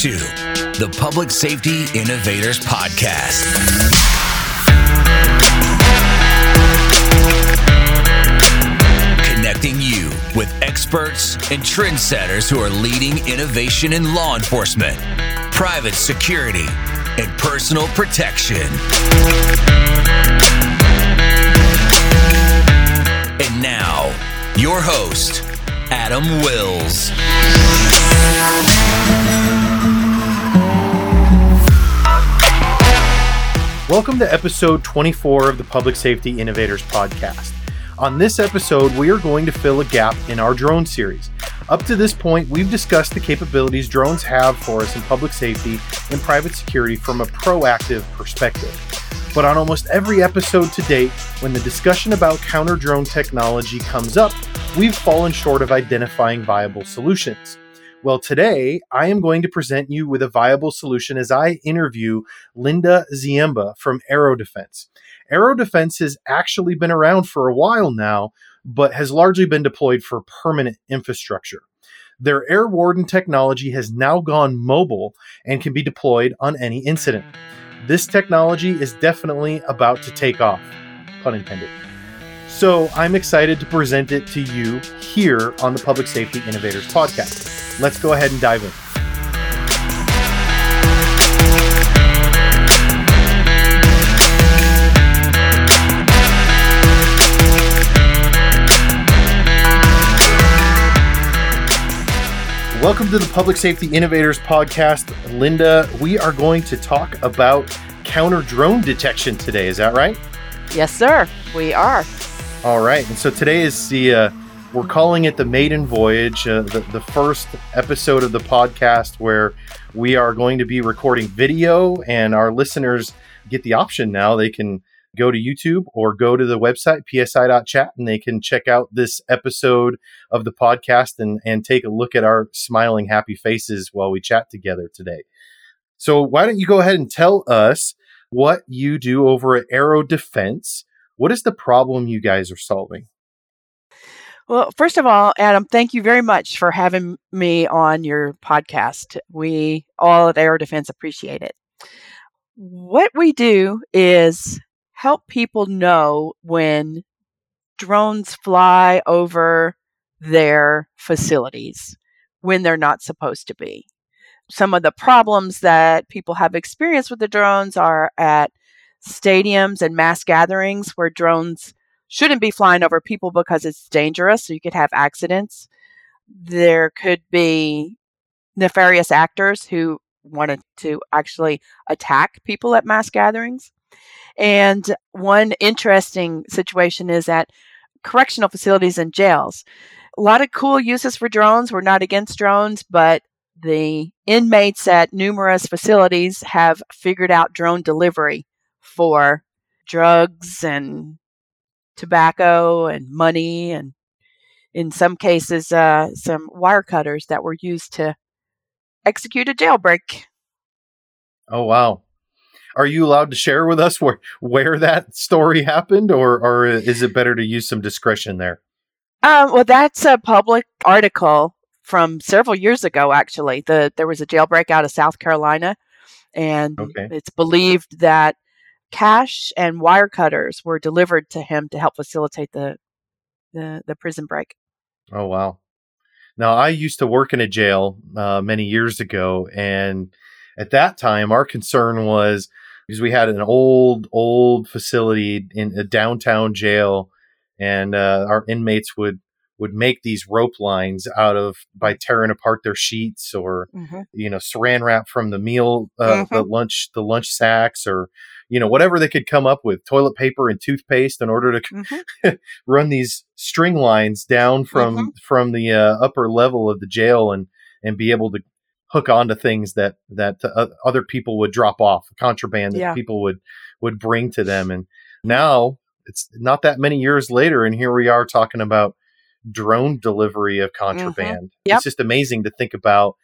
to the Public Safety Innovators Podcast. Connecting you with experts and trendsetters who are leading innovation in law enforcement, private security, and personal protection. And now, your host, Adam Wills. Welcome to episode 24 of the Public Safety Innovators Podcast. On this episode, we are going to fill a gap in our drone series. Up to this point, we've discussed the capabilities drones have for us in public safety and private security from a proactive perspective. But on almost every episode to date, when the discussion about counter drone technology comes up, we've fallen short of identifying viable solutions. Well, today I am going to present you with a viable solution as I interview Linda Ziemba from Aero Defense. Aero Defense has actually been around for a while now, but has largely been deployed for permanent infrastructure. Their Air Warden technology has now gone mobile and can be deployed on any incident. This technology is definitely about to take off, pun intended. So I'm excited to present it to you here on the Public Safety Innovators Podcast. Let's go ahead and dive in. Welcome to the Public Safety Innovators Podcast. Linda, we are going to talk about counter drone detection today. Is that right? Yes, sir. We are. All right. And so today is the, uh, we're calling it the maiden voyage, uh, the, the first episode of the podcast where we are going to be recording video, and our listeners get the option now. They can go to YouTube or go to the website, psi.chat, and they can check out this episode of the podcast and, and take a look at our smiling, happy faces while we chat together today. So, why don't you go ahead and tell us what you do over at Aero Defense? What is the problem you guys are solving? Well, first of all, Adam, thank you very much for having me on your podcast. We all at Aero Defense appreciate it. What we do is help people know when drones fly over their facilities when they're not supposed to be. Some of the problems that people have experienced with the drones are at stadiums and mass gatherings where drones shouldn't be flying over people because it's dangerous, so you could have accidents. There could be nefarious actors who wanted to actually attack people at mass gatherings. And one interesting situation is at correctional facilities and jails. A lot of cool uses for drones. We're not against drones, but the inmates at numerous facilities have figured out drone delivery for drugs and tobacco and money and in some cases uh, some wire cutters that were used to execute a jailbreak. Oh wow. Are you allowed to share with us where where that story happened or or is it better to use some discretion there? Um, well that's a public article from several years ago actually. The there was a jailbreak out of south carolina and okay. it's believed that cash and wire cutters were delivered to him to help facilitate the the, the prison break. Oh wow! Now I used to work in a jail uh, many years ago, and at that time our concern was because we had an old old facility in a downtown jail, and uh, our inmates would would make these rope lines out of by tearing apart their sheets or mm-hmm. you know saran wrap from the meal uh, mm-hmm. the lunch the lunch sacks or you know whatever they could come up with toilet paper and toothpaste in order to mm-hmm. run these string lines down from mm-hmm. from the uh, upper level of the jail and and be able to hook onto things that that uh, other people would drop off contraband that yeah. people would would bring to them and now it's not that many years later and here we are talking about drone delivery of mm-hmm. contraband mm-hmm. yep. it's just amazing to think about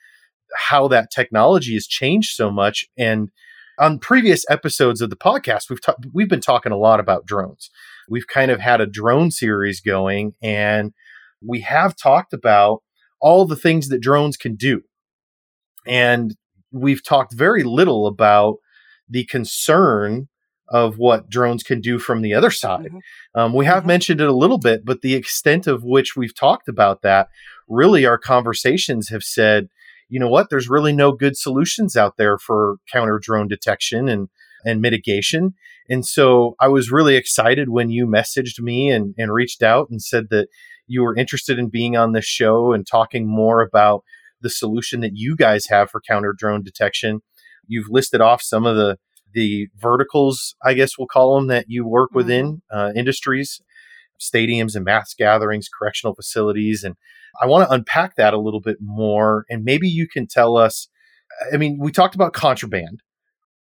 how that technology has changed so much and on previous episodes of the podcast, we've ta- we've been talking a lot about drones. We've kind of had a drone series going, and we have talked about all the things that drones can do. And we've talked very little about the concern of what drones can do from the other side. Mm-hmm. Um, we have mm-hmm. mentioned it a little bit, but the extent of which we've talked about that, really, our conversations have said, you know what, there's really no good solutions out there for counter drone detection and and mitigation. And so I was really excited when you messaged me and, and reached out and said that you were interested in being on this show and talking more about the solution that you guys have for counter drone detection. You've listed off some of the the verticals, I guess we'll call them, that you work mm-hmm. within uh, industries, stadiums and mass gatherings, correctional facilities. And I want to unpack that a little bit more. And maybe you can tell us I mean, we talked about contraband,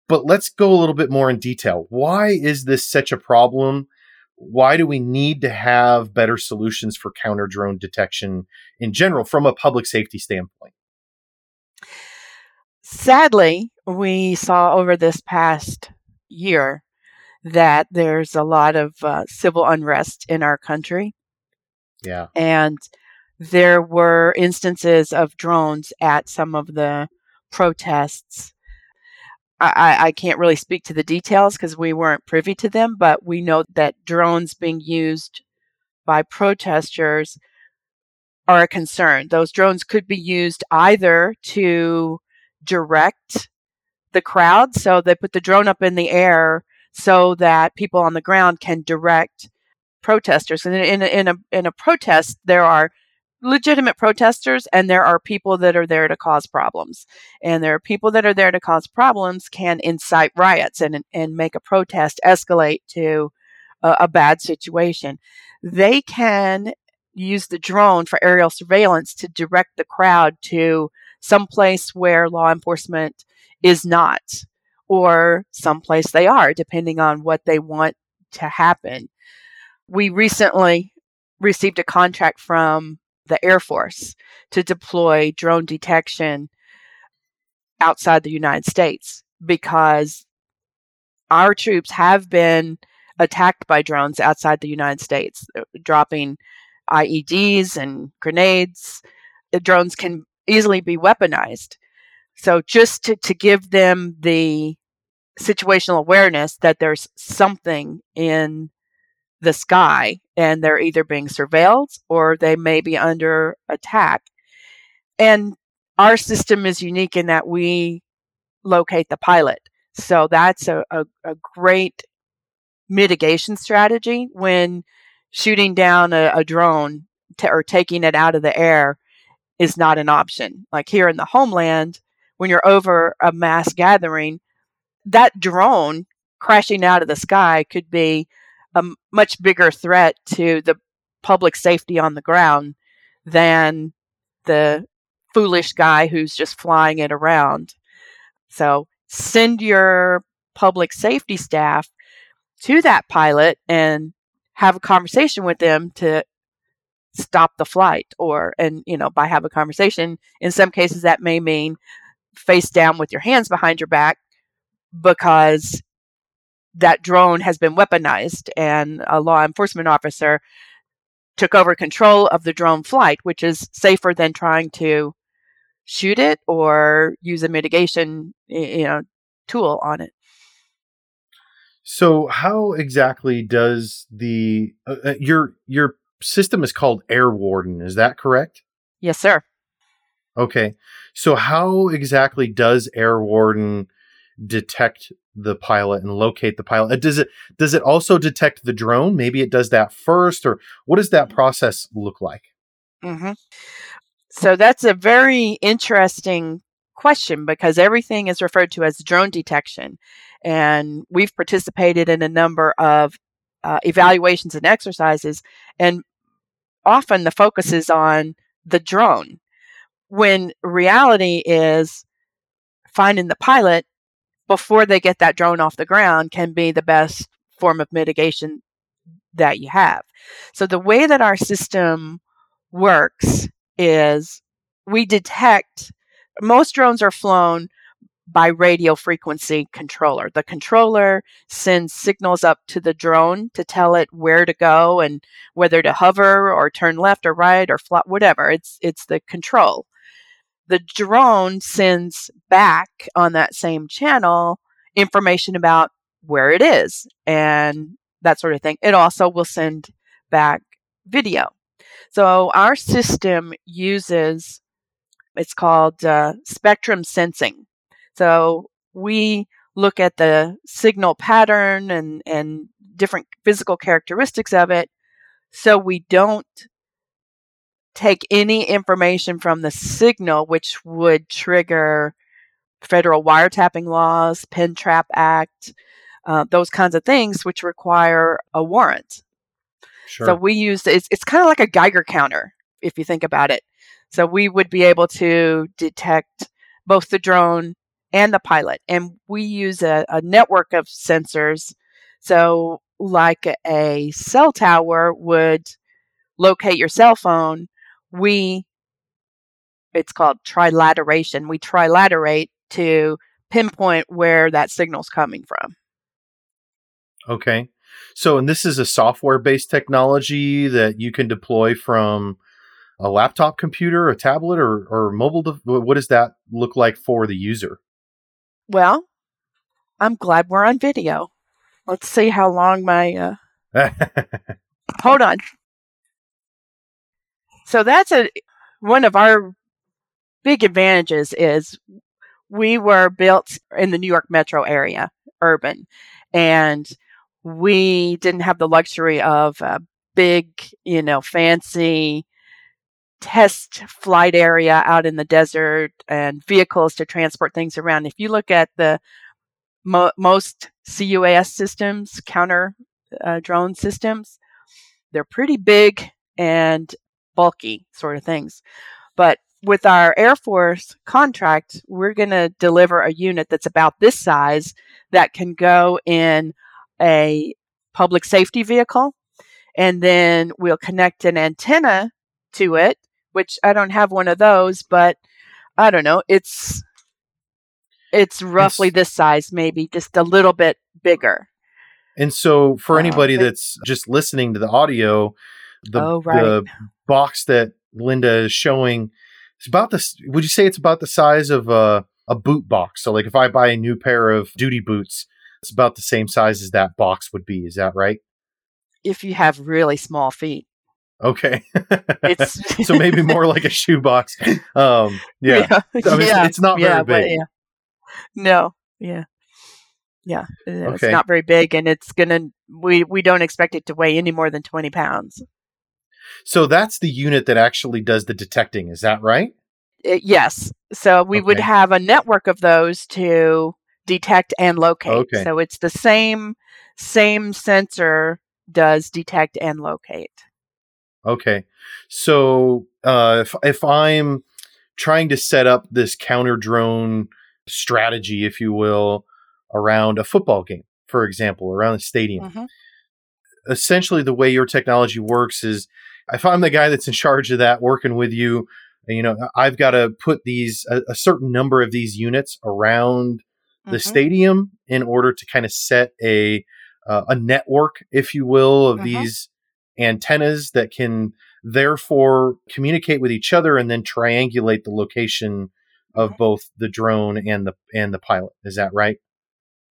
but let's go a little bit more in detail. Why is this such a problem? Why do we need to have better solutions for counter drone detection in general from a public safety standpoint? Sadly, we saw over this past year that there's a lot of uh, civil unrest in our country. Yeah. And there were instances of drones at some of the protests I, I can't really speak to the details because we weren't privy to them, but we know that drones being used by protesters are a concern. Those drones could be used either to direct the crowd, so they put the drone up in the air so that people on the ground can direct protesters. And in, in, in a in a protest, there are legitimate protesters and there are people that are there to cause problems. And there are people that are there to cause problems can incite riots and and make a protest escalate to a, a bad situation. They can use the drone for aerial surveillance to direct the crowd to some place where law enforcement is not or someplace they are depending on what they want to happen we recently received a contract from the Air Force to deploy drone detection outside the United States because our troops have been attacked by drones outside the United States, uh, dropping IEDs and grenades. The drones can easily be weaponized. So, just to, to give them the situational awareness that there's something in the sky and they're either being surveilled or they may be under attack. And our system is unique in that we locate the pilot. So that's a, a, a great mitigation strategy when shooting down a, a drone or taking it out of the air is not an option. Like here in the homeland, when you're over a mass gathering, that drone crashing out of the sky could be a much bigger threat to the public safety on the ground than the foolish guy who's just flying it around. So send your public safety staff to that pilot and have a conversation with them to stop the flight or and you know by have a conversation in some cases that may mean face down with your hands behind your back because that drone has been weaponized and a law enforcement officer took over control of the drone flight, which is safer than trying to shoot it or use a mitigation you know tool on it. So how exactly does the uh, uh your your system is called Air Warden, is that correct? Yes, sir. Okay. So how exactly does Air Warden detect the pilot and locate the pilot. Uh, does it does it also detect the drone? Maybe it does that first, or what does that process look like? Mm-hmm. So that's a very interesting question because everything is referred to as drone detection, and we've participated in a number of uh, evaluations and exercises, and often the focus is on the drone, when reality is finding the pilot before they get that drone off the ground can be the best form of mitigation that you have. So the way that our system works is we detect most drones are flown by radio frequency controller. The controller sends signals up to the drone to tell it where to go and whether to hover or turn left or right or fly, whatever. It's it's the control. The drone sends back on that same channel information about where it is and that sort of thing. It also will send back video. So our system uses, it's called uh, spectrum sensing. So we look at the signal pattern and, and different physical characteristics of it so we don't take any information from the signal which would trigger federal wiretapping laws, Pen Trap Act, uh, those kinds of things, which require a warrant. Sure. So we use it's it's kind of like a Geiger counter if you think about it. So we would be able to detect both the drone and the pilot, and we use a, a network of sensors. So like a cell tower would locate your cell phone, we it's called trilateration. We trilaterate to pinpoint where that signal's coming from. Okay. So, and this is a software based technology that you can deploy from a laptop computer, a tablet, or, or mobile. De- what does that look like for the user? Well, I'm glad we're on video. Let's see how long my. Uh... Hold on. So that's a one of our big advantages is we were built in the New York metro area, urban, and we didn't have the luxury of a big, you know, fancy test flight area out in the desert and vehicles to transport things around. If you look at the mo- most CUAS systems, counter uh, drone systems, they're pretty big and bulky sort of things. But with our Air Force contract, we're going to deliver a unit that's about this size that can go in a public safety vehicle. And then we'll connect an antenna to it, which I don't have one of those, but I don't know. It's it's roughly this size, maybe just a little bit bigger. And so, for uh, anybody that's just listening to the audio, the, oh, right. the box that Linda is showing it's about this. Would you say it's about the size of a, a boot box? So, like if I buy a new pair of duty boots, it's about the same size as that box would be. Is that right? If you have really small feet. Okay. so maybe more like a shoebox. Um, yeah. yeah. I mean, yeah. It's, it's, not very yeah, big. yeah. No. Yeah. Yeah. It's okay. not very big and it's going to, we, we don't expect it to weigh any more than 20 pounds. So that's the unit that actually does the detecting. Is that right? Uh, yes. So we okay. would have a network of those to detect and locate. Okay. So it's the same same sensor does detect and locate. Okay. So uh, if if I'm trying to set up this counter drone strategy, if you will, around a football game, for example, around a stadium. Mm-hmm. Essentially, the way your technology works is if I'm the guy that's in charge of that, working with you, you know, I've got to put these a, a, certain number of these units around the mm-hmm. stadium in order to kind of set a uh, a network, if you will, of mm-hmm. these antennas that can therefore communicate with each other and then triangulate the location of mm-hmm. both the drone and the and the pilot. Is that right?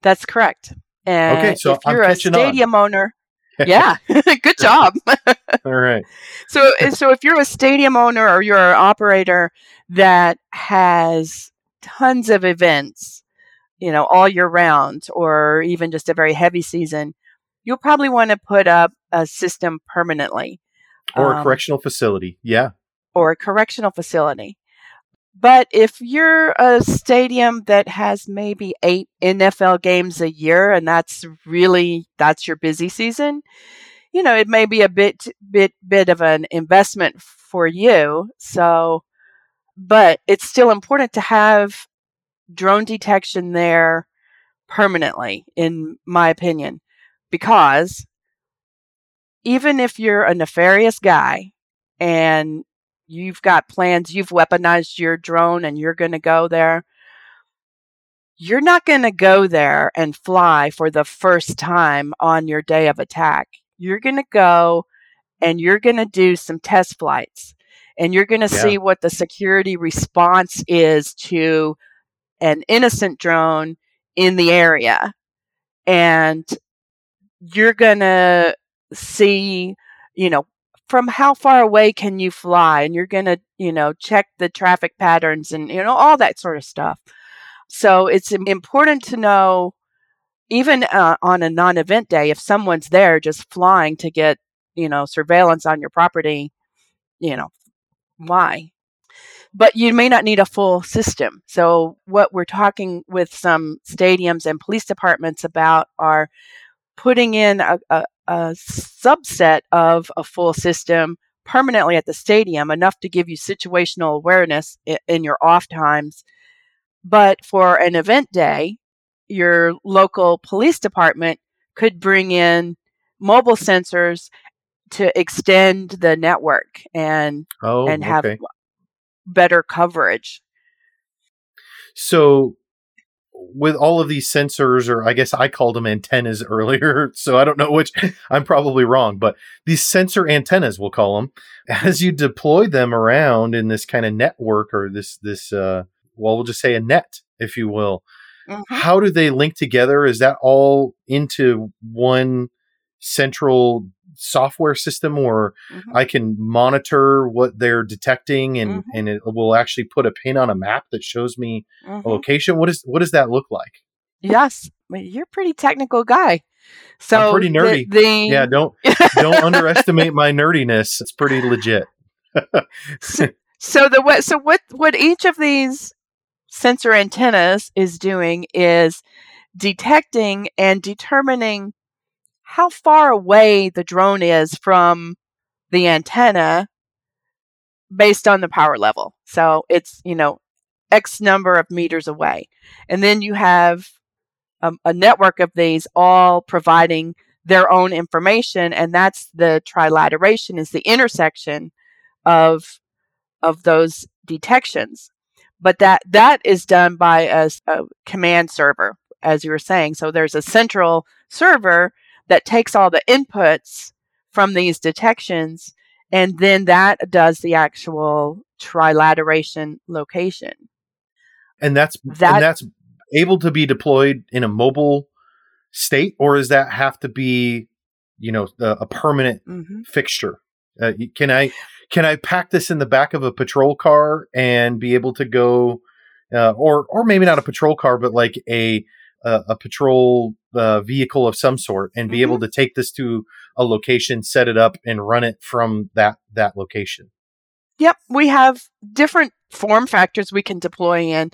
That's correct. And okay, so if you're I'm a stadium on. owner, yeah, good job. All right. So, so if you're a stadium owner or you're an operator that has tons of events, you know, all year round, or even just a very heavy season, you'll probably want to put up a system permanently, or um, a correctional facility. Yeah. Or a correctional facility. But if you're a stadium that has maybe eight NFL games a year and that's really that's your busy season, you know, it may be a bit bit bit of an investment for you. So but it's still important to have drone detection there permanently in my opinion because even if you're a nefarious guy and you've got plans, you've weaponized your drone and you're going to go there. You're not going to go there and fly for the first time on your day of attack. You're going to go and you're going to do some test flights. and you're going to Yeah. see what the security response is to an innocent drone in the area. And you're going to see, you know, from how far away can you fly? And you're going to, you know, check the traffic patterns and, you know, all that sort of stuff. So it's important to know, even uh, on a non event day, if someone's there just flying to get, you know, surveillance on your property, you know, why? But you may not need a full system. So, what we're talking with some stadiums and police departments about are putting in a, a, a subset of a full system permanently at the stadium, enough to give you situational awareness in, in your off times. But for an event day, your local police department could bring in mobile sensors to extend the network and Oh, and have okay. better coverage. So with all of these sensors, or I guess I called them antennas earlier, so I don't know which. I'm probably wrong, but these sensor antennas, we'll call them, as you deploy them around in this kind of network or this this uh, well, we'll just say a net, if you will. Mhm. How do they link together? Is that all into one central software system, or Mhm. I can monitor what they're detecting, and Mhm. and it will actually put a pin on a map that shows me Mhm. a location. What is what does that look like? Yes, you're a pretty technical guy. So pretty nerdy. The, Yeah, don't don't underestimate my nerdiness. It's pretty legit. so the what so what what each of these sensor antennas is doing is detecting and determining how far away the drone is from the antenna based on the power level. So it's, you know, X number of meters away. And then you have um, a network of these all providing their own information. And that's the trilateration is the intersection of, of those detections. But that, that is done by a command server, as you were saying. So there's a central server that takes all the inputs from these detections and then that does the actual trilateration location. And that's That- and that's able to be deployed in a mobile state, or does that have to be, you know, a, a permanent hmm fixture? Uh, can I can I pack this in the back of a patrol car and be able to go, uh, or or maybe not a patrol car, but like a a, a patrol uh, vehicle of some sort, and be Mhm. able to take this to a location, set it up, and run it from that that location? Yep, we have different form factors we can deploy in,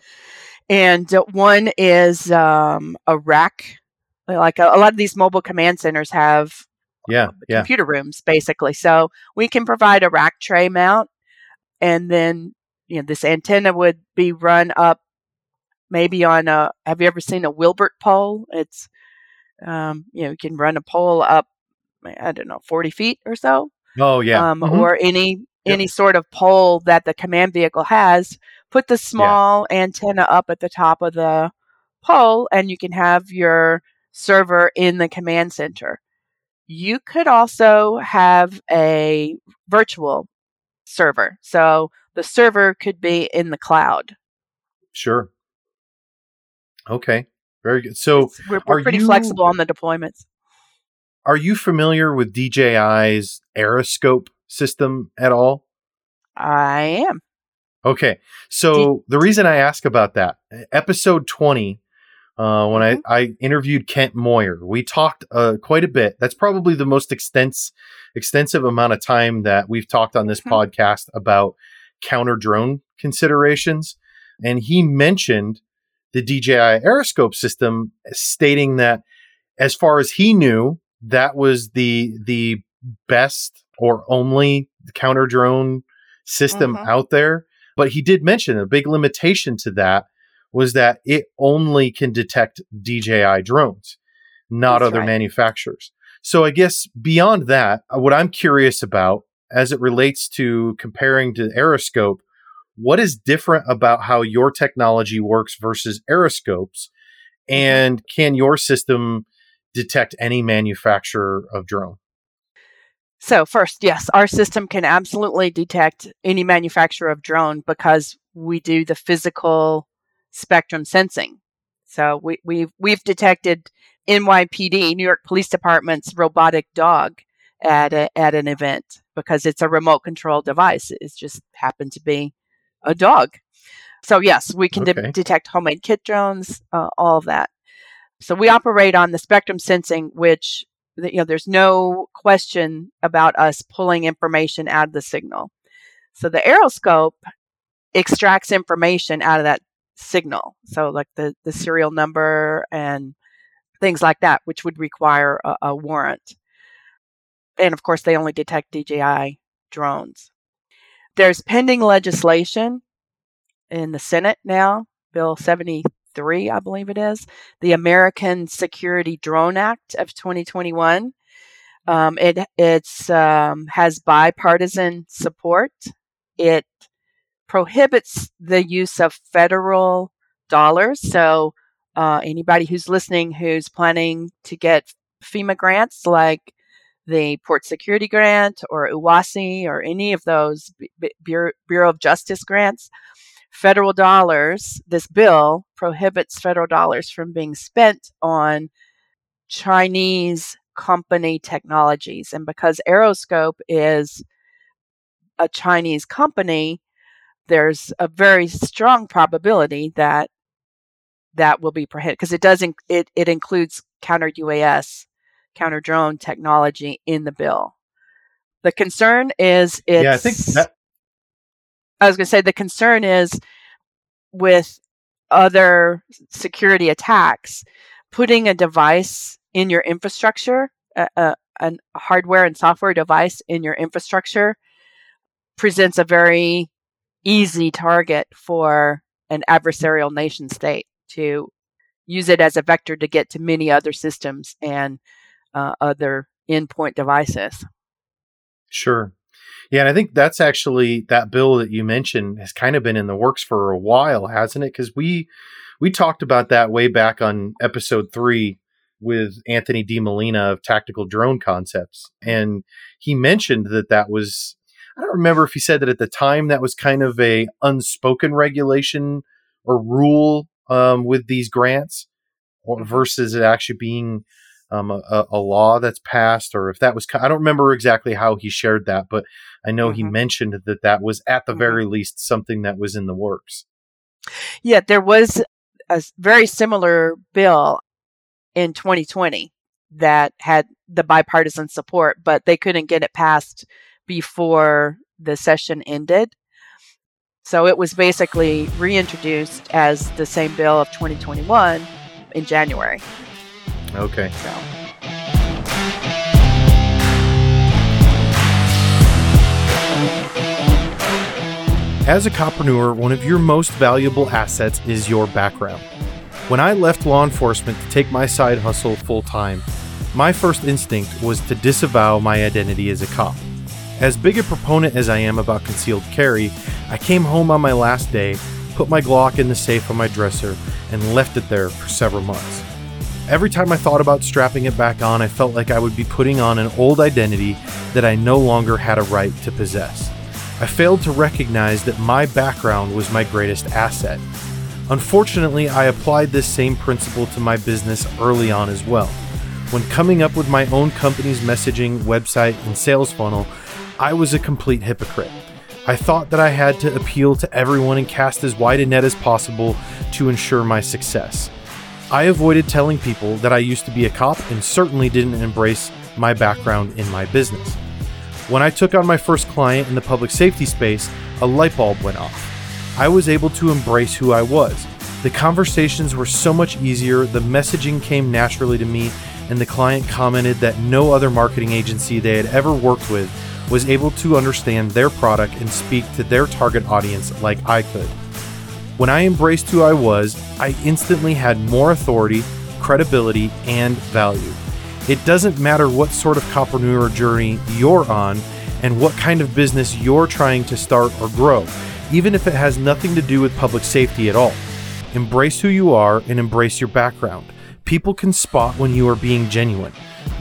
and uh, one is um, a rack. Like a, a lot of these mobile command centers have Yeah, yeah, computer rooms, basically. So we can provide a rack tray mount, and then you know this antenna would be run up maybe on a. Have you ever seen a Will-Burt pole? It's um, you know you can run a pole up. I don't know, forty feet or so Oh yeah, um, Mhm. or any Yep. any sort of pole that the command vehicle has. Put the small antenna up at the top of the pole, and you can have your server in the command center. You could also have a virtual server, so the server could be in the cloud. sure. Okay, very good. So, we're, we're pretty you- flexible on the deployments. are you familiar with DJI's Aeroscope system at all? I am. Okay. So the reason I ask about that, episode 20, uh, when I, I interviewed Kent Moyer, we talked uh, quite a bit. That's probably the most extensive extensive amount of time that we've talked on this Mhm. podcast about counter drone considerations. And he mentioned the DJI Aeroscope system, stating that as far as he knew, that was the the best or only counter drone system Mhm. out there. But he did mention a big limitation to that was that it only can detect DJI drones, not That's other right. manufacturers. So I guess beyond that, uh, what I'm curious about as it relates to comparing to Aeroscope, what is different about how your technology works versus Aeroscope's? Mm-hmm. And can your system detect any manufacturer of drone? So, first, yes, our system can absolutely detect any manufacturer of drone because we do the physical spectrum sensing. So, we, we've, we've detected NYPD, New York Police Department's robotic dog at, a, at an event because it's a remote control device. It just happened to be a dog. So, yes, we can Okay. de- detect homemade kit drones, uh, all of that. So, we operate on the spectrum sensing, which you know there's no question about us pulling information out of the signal so the aeroscope extracts information out of that signal so like the the serial number and things like that which would require a, a warrant and of course they only detect dji drones there's pending legislation in the senate now bill 73 i believe it is the American Security Drone Act of 2021. Um, it it's um, has bipartisan support. It prohibits the use of federal dollars. So uh, anybody who's listening who's planning to get FEMA grants like the Port Security Grant or UASI or any of those Bureau, Bureau of Justice grants, federal dollars, this bill prohibits federal dollars from being spent on Chinese company technologies. And because Aeroscope is a Chinese company, there's a very strong probability that that will be prohibited because it does inc- it, it includes counter UAS, counter drone technology in the bill. The concern is it's yeah, I think that I was going to say the concern is with other security attacks, putting a device in your infrastructure, a, a, a hardware and software device in your infrastructure, presents a very easy target for an adversarial nation state to use it as a vector to get to many other systems and uh, other endpoint devices. Sure. Yeah, and I think that's actually that bill that you mentioned has kind of been in the works for a while, hasn't it? Because we we talked about that way back on episode three with Anthony D. Molina of Tactical Drone Concepts, and he mentioned that that was. I don't remember if he said that at the time that was kind of a unspoken regulation or rule um, with these grants, or versus it actually being um, a, a law that's passed, or if that was, I don't remember exactly how he shared that, but I know he Mhm. mentioned that that was at the Mhm. very least something that was in the works. Yeah, there was a very similar bill in 2020 that had the bipartisan support, but they couldn't get it passed before the session ended. So it was basically reintroduced as the same bill of 2021 in January. Okay. So As a copreneur, one of your most valuable assets is your background. When I left law enforcement to take my side hustle full time, my first instinct was to disavow my identity as a cop. As big a proponent as I am about concealed carry, I came home on my last day, put my Glock in the safe on my dresser, and left it there for several months. Every time I thought about strapping it back on, I felt like I would be putting on an old identity that I no longer had a right to possess. I failed to recognize that my background was my greatest asset. Unfortunately, I applied this same principle to my business early on as well. When coming up with my own company's messaging, website, and sales funnel, I was a complete hypocrite. I thought that I had to appeal to everyone and cast as wide a net as possible to ensure my success. I avoided telling people that I used to be a cop and certainly didn't embrace my background in my business. When I took on my first client in the public safety space, a light bulb went off. I was able to embrace who I was. The conversations were so much easier, the messaging came naturally to me, and the client commented that no other marketing agency they had ever worked with was able to understand their product and speak to their target audience like I could. When I embraced who I was, I instantly had more authority, credibility, and value. It doesn't matter what sort of copreneur journey you're on and what kind of business you're trying to start or grow, even if it has nothing to do with public safety at all. Embrace who you are and embrace your background. People can spot when you are being genuine.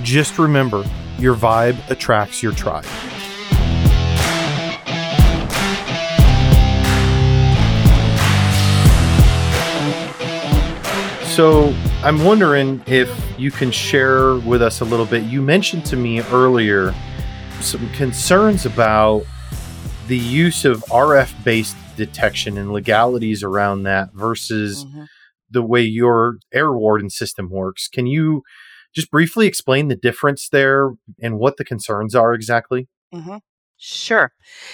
Just remember, your vibe attracts your tribe. So, I'm wondering if you can share with us a little bit. You mentioned to me earlier some concerns about the use of RF based detection and legalities around that versus mm-hmm. the way your air warden system works. Can you just briefly explain the difference there and what the concerns are exactly? Mm-hmm. Sure.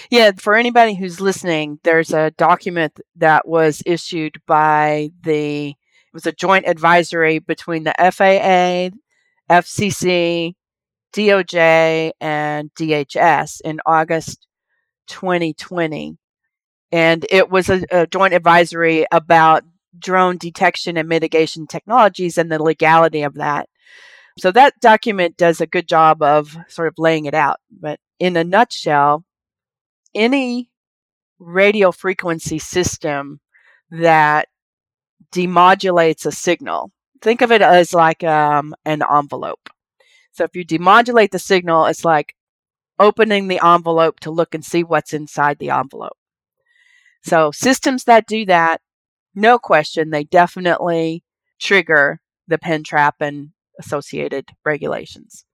Yeah, for anybody who's listening, there's a document that was issued by the was a joint advisory between the FAA, FCC, DOJ, and DHS in August 2020. And it was a, a joint advisory about drone detection and mitigation technologies and the legality of that. So that document does a good job of sort of laying it out. But in a nutshell, any radio frequency system that demodulates a signal. Think of it as like um, an envelope. So if you demodulate the signal, it's like opening the envelope to look and see what's inside the envelope. So systems that do that, no question, they definitely trigger the pen trap and associated regulations.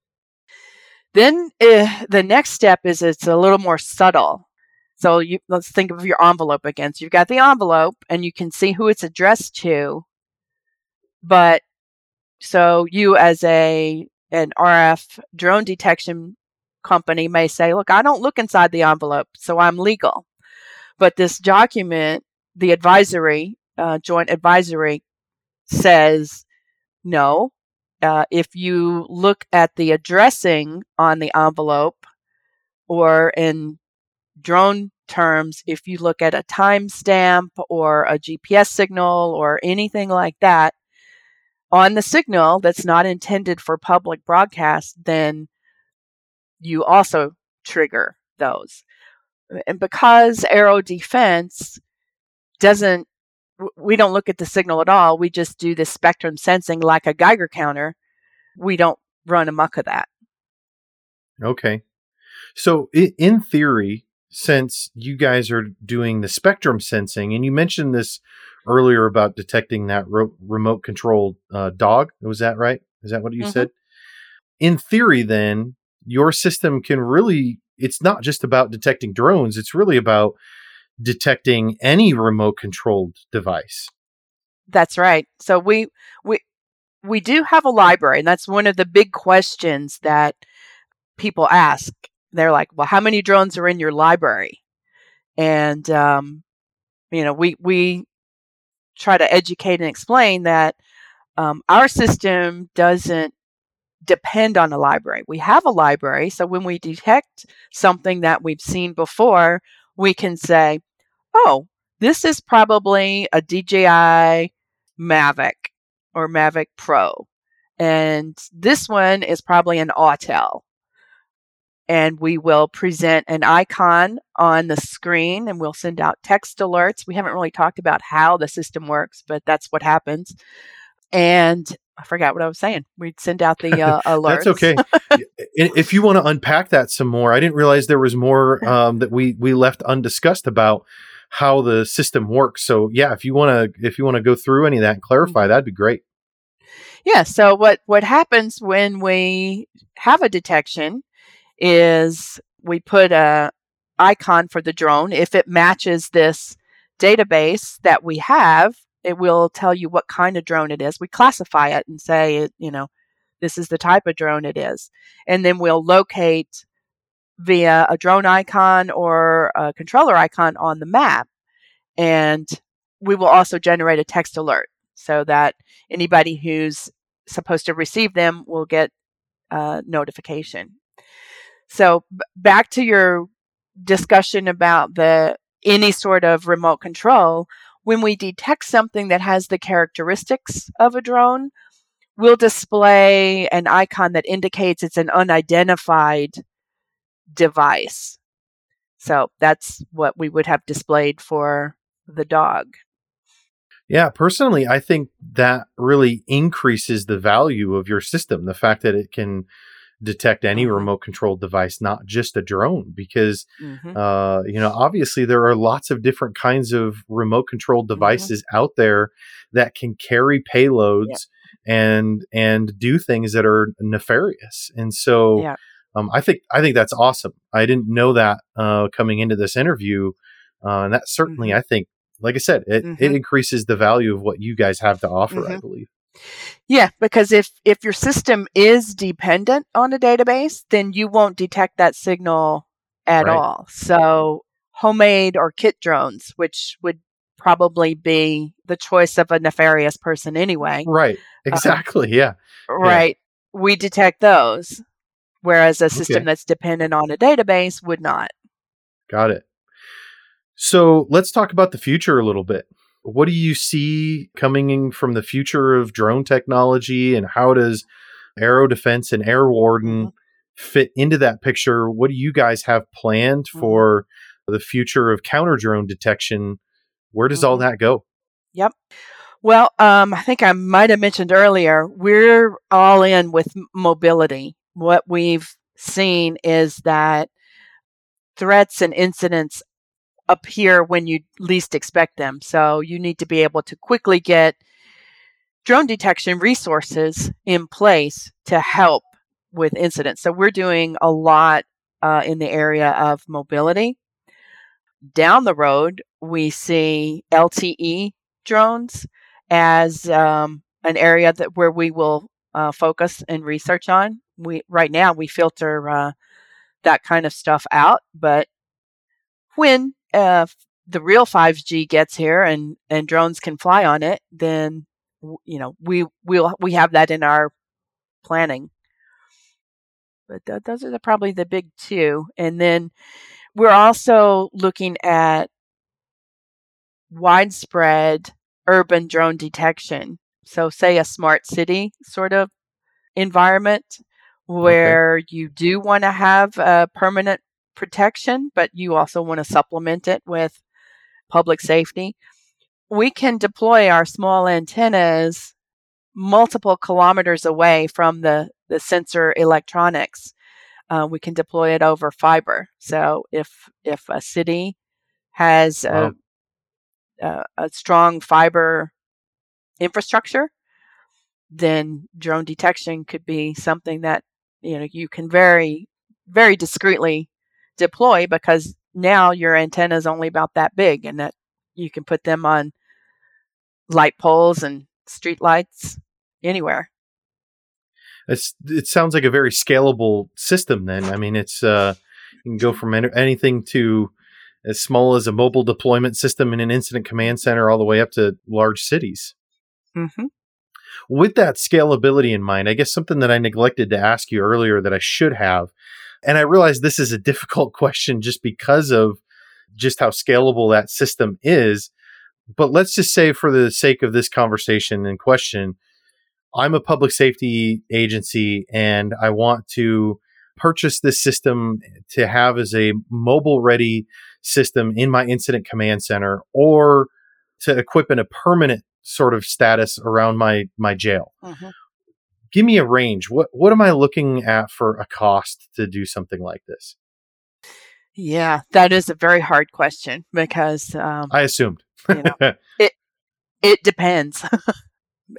Then uh, the next step is it's a little more subtle. So you, let's think of your envelope again. So you've got the envelope and you can see who it's addressed to. But so you as a an RF drone detection company may say, look, I don't look inside the envelope, so I'm legal. But this document, the advisory, uh, joint advisory, says no. Uh, if you look at the addressing on the envelope, or in drone terms, if you look at a timestamp or a GPS signal or anything like that on the signal that's not intended for public broadcast, then you also trigger those. And because aero defense doesn't, we don't look at the signal at all, we just do the spectrum sensing like a Geiger counter, we don't run amuck of that. Okay. So, in theory, since you guys are doing the spectrum sensing, and you mentioned this earlier about detecting that ro- remote controlled uh, dog. Was that right? Is that what you mm-hmm. said? In theory, then your system can really, it's not just about detecting drones, it's really about detecting any remote controlled device. That's right. So we, we, we do have a library, and that's one of the big questions that people ask they're like, well, how many drones are in your library? And, um, you know, we, we try to educate and explain that um, our system doesn't depend on a library. We have a library, so when we detect something that we've seen before, we can say, oh, this is probably a DJI Mavic or Mavic Pro. And this one is probably an Autel and we will present an icon on the screen and we'll send out text alerts. We haven't really talked about how the system works, but that's what happens. And I forgot what I was saying. We'd send out the uh, alerts. that's okay. if you want to unpack that some more, I didn't realize there was more um, that we we left undiscussed about how the system works. So yeah, if you want to if you want to go through any of that and clarify, mm-hmm. that'd be great. Yeah. So what what happens when we have a detection is we put a icon for the drone. If it matches this database that we have, it will tell you what kind of drone it is. We classify it and say, you know, this is the type of drone it is. And then we'll locate via a drone icon or a controller icon on the map. And we will also generate a text alert so that anybody who's supposed to receive them will get a notification. So b- back to your discussion about the any sort of remote control, when we detect something that has the characteristics of a drone, we'll display an icon that indicates it's an unidentified device. So that's what we would have displayed for the dog. Yeah, personally, I think that really increases the value of your system. The fact that it can detect any Mhm. remote controlled device, not just a drone, because Mhm. uh, you know obviously there are lots of different kinds of remote controlled Mhm. devices out there that can carry payloads and and do things that are nefarious. And so Yeah. um, I think I think that's awesome. I didn't know that uh, coming into this interview, uh, and that certainly Mhm. I think, like I said, it, it Mhm. increases the value of what you guys have to offer. I believe. Yeah, because if if your system is dependent on a database, then you won't detect that signal at Right. all. So homemade or kit drones, which would probably be the choice of a nefarious person anyway, Right. Uh, exactly. yeah. right? We detect those, whereas a system Okay. that's dependent on a database would not. Got it. So let's talk about the future a little bit. What do you see coming in from the future of drone technology, and how does Aero Defense and Air Warden fit into that picture? What do you guys have planned Mhm. for the future of counter drone detection? Where does all Mhm. that go? Yep. Well, um, I think I might have mentioned earlier, we're all in with mobility. What we've seen is that threats and incidents appear when you least expect them. So you need to be able to quickly get drone detection resources in place to help with incidents. So we're doing a lot uh, in the area of mobility. Down the road, we see LTE drones as um, an area that where we will uh, focus and research on. We right now we filter uh, that kind of stuff out, but when uh, the real 5G gets here and and drones can fly on it, then you know we will we have that in our planning. But th- those are the, probably the big two, and then we're also looking at widespread urban drone detection. So, say a smart city sort of environment where you do want to have a permanent protection, but you also want to supplement it with public safety. We can deploy our small antennas multiple kilometers away from the, the sensor electronics. Uh, we can deploy it over fiber. So if if a city has Wow. a, a, a strong fiber infrastructure, then drone detection could be something that you know you can very very discreetly deploy because now your antenna is only about that big and that you can put them on light poles and street lights anywhere. It's, it sounds like a very scalable system. Then I mean, it's uh, you can go from any, anything to as small as a mobile deployment system in an incident command center, all the way up to large cities. Mm-hmm. with that scalability in mind, I guess something that I neglected to ask you earlier that I should have, and I realize this is a difficult question just because of just how scalable that system is. But let's just say, for the sake of this conversation and question, I'm a public safety agency and I want to purchase this system to have as a mobile ready system in my incident command center or to equip in a permanent sort of status around my my jail. Mm-hmm. Give me a range. What what am I looking at for a cost to do something like this? Yeah, that is a very hard question because um, I assumed. You know. it depends.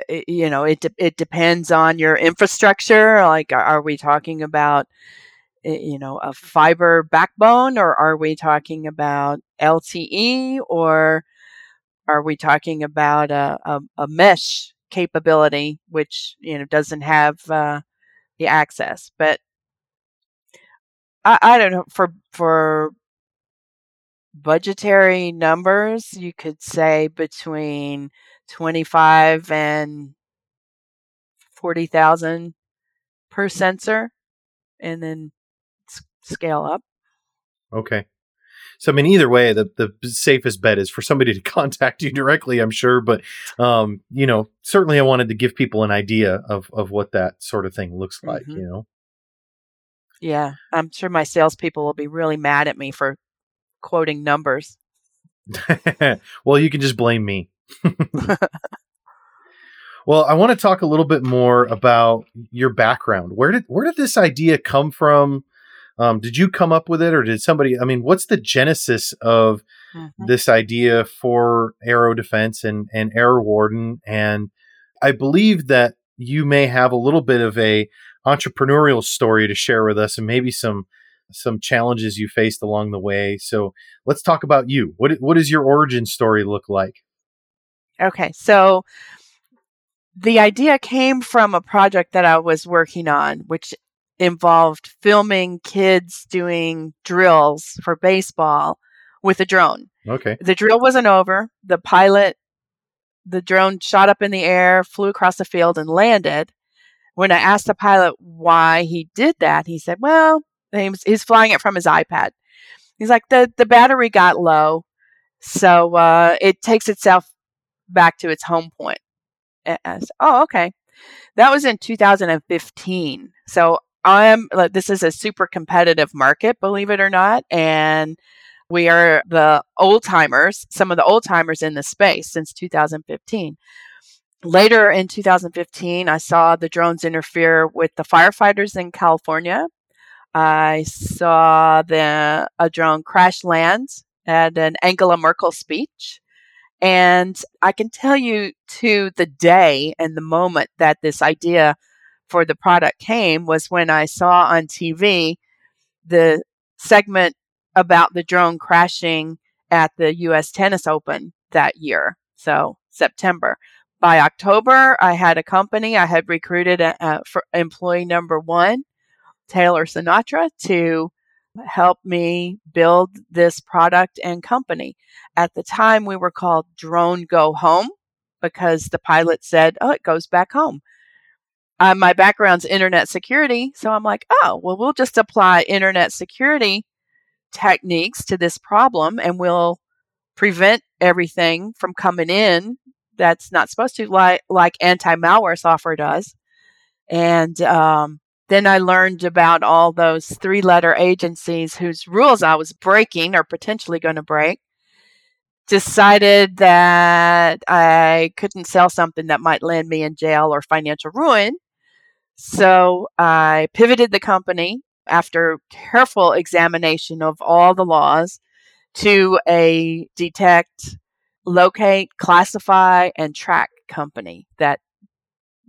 It- you know, it de- it depends on your infrastructure. Like, are, are we talking about eh, you know a fiber backbone, or are we talking about LTE, or are we talking about a, a, a mesh capability, which you know doesn't have uh, the access? But I, I don't know for for budgetary numbers, you could say between 25 and 40,000 per sensor and then s- scale up. okay. So I mean, either way, the the safest bet is for somebody to contact you directly. I'm sure, but um, you know, certainly I wanted to give people an idea of of what that sort of thing looks like. Mhm. You know. Yeah, I'm sure my salespeople will be really mad at me for quoting numbers. well, you can just blame me. Well, I want to talk a little bit more about your background. Where did where did this idea come from? Um, did you come up with it, or did somebody? I mean, what's the genesis of mm-hmm. this idea for Aero Defense and and Air Warden? And I believe that you may have a little bit of a entrepreneurial story to share with us, and maybe some some challenges you faced along the way. So let's talk about you. What what does your origin story look like? Okay, so the idea came from a project that I was working on, which involved filming kids doing drills for baseball with a drone. Okay. The drill wasn't over. The pilot, the drone shot up in the air, flew across the field, and landed. When I asked the pilot why he did that, he said, Well, he's flying it from his iPad. He's like, The, the battery got low, so uh, it takes itself back to its home point. As, oh, okay. That was in 2015. So I'm like, this is a super competitive market, believe it or not. And we are the old timers, some of the old timers in the space since 2015. Later in 2015, I saw the drones interfere with the firefighters in California. I saw the a drone crash land at an Angela Merkel speech. And I can tell you to the day and the moment that this idea for the product came was when I saw on TV the segment about the drone crashing at the US Tennis Open that year. So, September. By October, I had a company. I had recruited a, a, employee number one, Taylor Sinatra, to help me build this product and company. At the time, we were called Drone Go Home because the pilot said, Oh, it goes back home. Uh, my background's internet security. So I'm like, Oh, well, we'll just apply internet security techniques to this problem and we'll prevent everything from coming in that's not supposed to, like, like anti malware software does. And um, then I learned about all those three letter agencies whose rules I was breaking or potentially going to break. Decided that I couldn't sell something that might land me in jail or financial ruin. So I pivoted the company after careful examination of all the laws to a detect, locate, classify, and track company that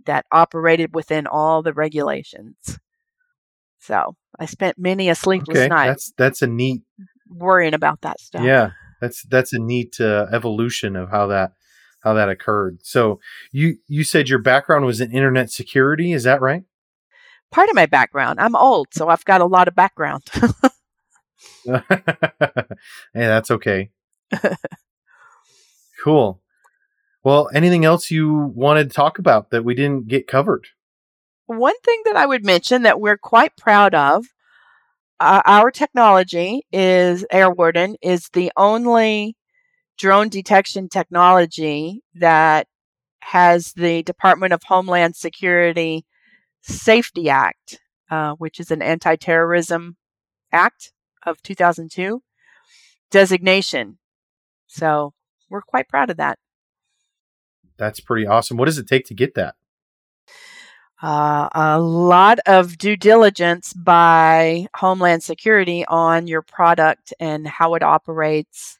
that operated within all the regulations. So I spent many a sleepless okay, night. That's that's a neat worrying about that stuff. Yeah, that's that's a neat uh, evolution of how that how that occurred. So you you said your background was in internet security, is that right? Part of my background. I'm old, so I've got a lot of background. hey, that's okay. cool. Well, anything else you wanted to talk about that we didn't get covered? One thing that I would mention that we're quite proud of uh, our technology is Air Warden is the only drone detection technology that has the Department of Homeland Security Safety Act, uh, which is an anti terrorism act of 2002 designation. So we're quite proud of that that's pretty awesome. What does it take to get that? Uh, a lot of due diligence by Homeland Security on your product and how it operates,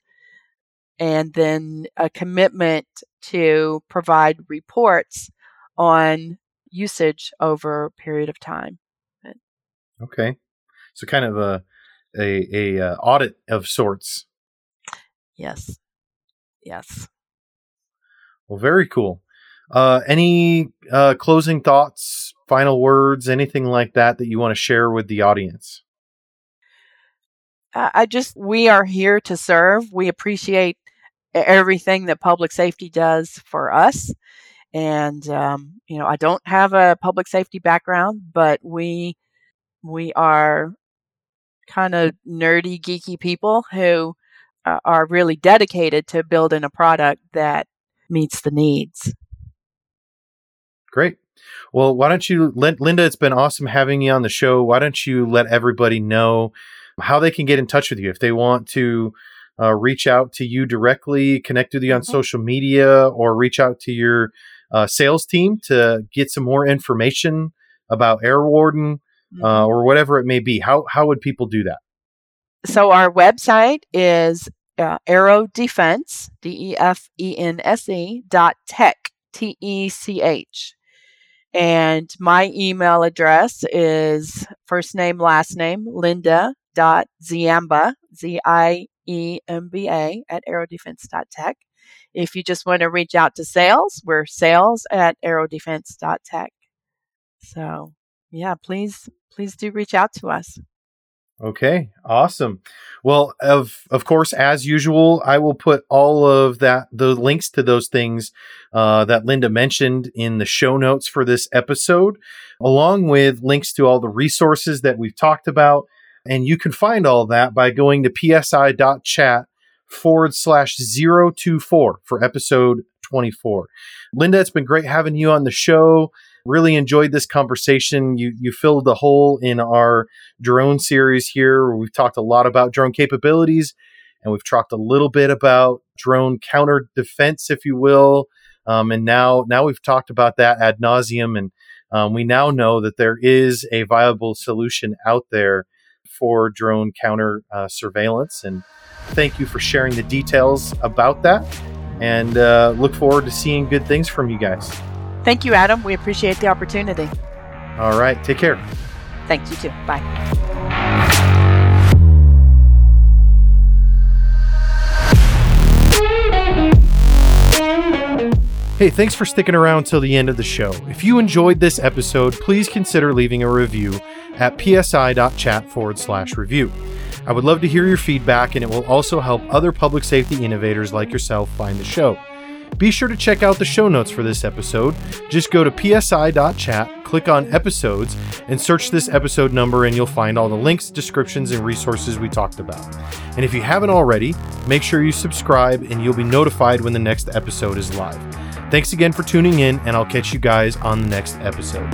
and then a commitment to provide reports on usage over a period of time. Okay, so kind of a a, a uh, audit of sorts. Yes. Yes. Well, very cool. Uh, any uh, closing thoughts, final words, anything like that that you want to share with the audience? I just, we are here to serve. We appreciate everything that public safety does for us. And, um, you know, I don't have a public safety background, but we, we are kind of nerdy, geeky people who uh, are really dedicated to building a product that meets the needs. Great. Well, why don't you, Linda? It's been awesome having you on the show. Why don't you let everybody know how they can get in touch with you if they want to uh, reach out to you directly, connect with you on mm-hmm. social media, or reach out to your uh, sales team to get some more information about Air Warden Mm-hmm. uh, or whatever it may be? How how would people do that? So our website is uh, Aero Defense, D E F E N S E dot tech, T E C H. And my email address is first name, last name, Linda dot Ziemba, Z I E M B A at aerodefense.tech. If you just want to reach out to sales, we're sales at aerodefense.tech. So, yeah, please, please do reach out to us. Okay, awesome. Well, of of course, as usual, I will put all of that the links to those things uh, that Linda mentioned in the show notes for this episode, along with links to all the resources that we've talked about. And you can find all that by going to psi.chat forward slash 024 for episode 24. Linda, it's been great having you on the show. Really enjoyed this conversation. You you filled the hole in our drone series here. We've talked a lot about drone capabilities, and we've talked a little bit about drone counter defense, if you will. Um, and now now we've talked about that ad nauseum, and um, we now know that there is a viable solution out there for drone counter uh, surveillance. And thank you for sharing the details about that. And uh, look forward to seeing good things from you guys. Thank you, Adam. We appreciate the opportunity. All right, take care. Thank you too. Bye. Hey, thanks for sticking around till the end of the show. If you enjoyed this episode, please consider leaving a review at psi.chat forward slash review. I would love to hear your feedback, and it will also help other public safety innovators like yourself find the show. Be sure to check out the show notes for this episode. Just go to psi.chat, click on episodes, and search this episode number, and you'll find all the links, descriptions, and resources we talked about. And if you haven't already, make sure you subscribe, and you'll be notified when the next episode is live. Thanks again for tuning in, and I'll catch you guys on the next episode.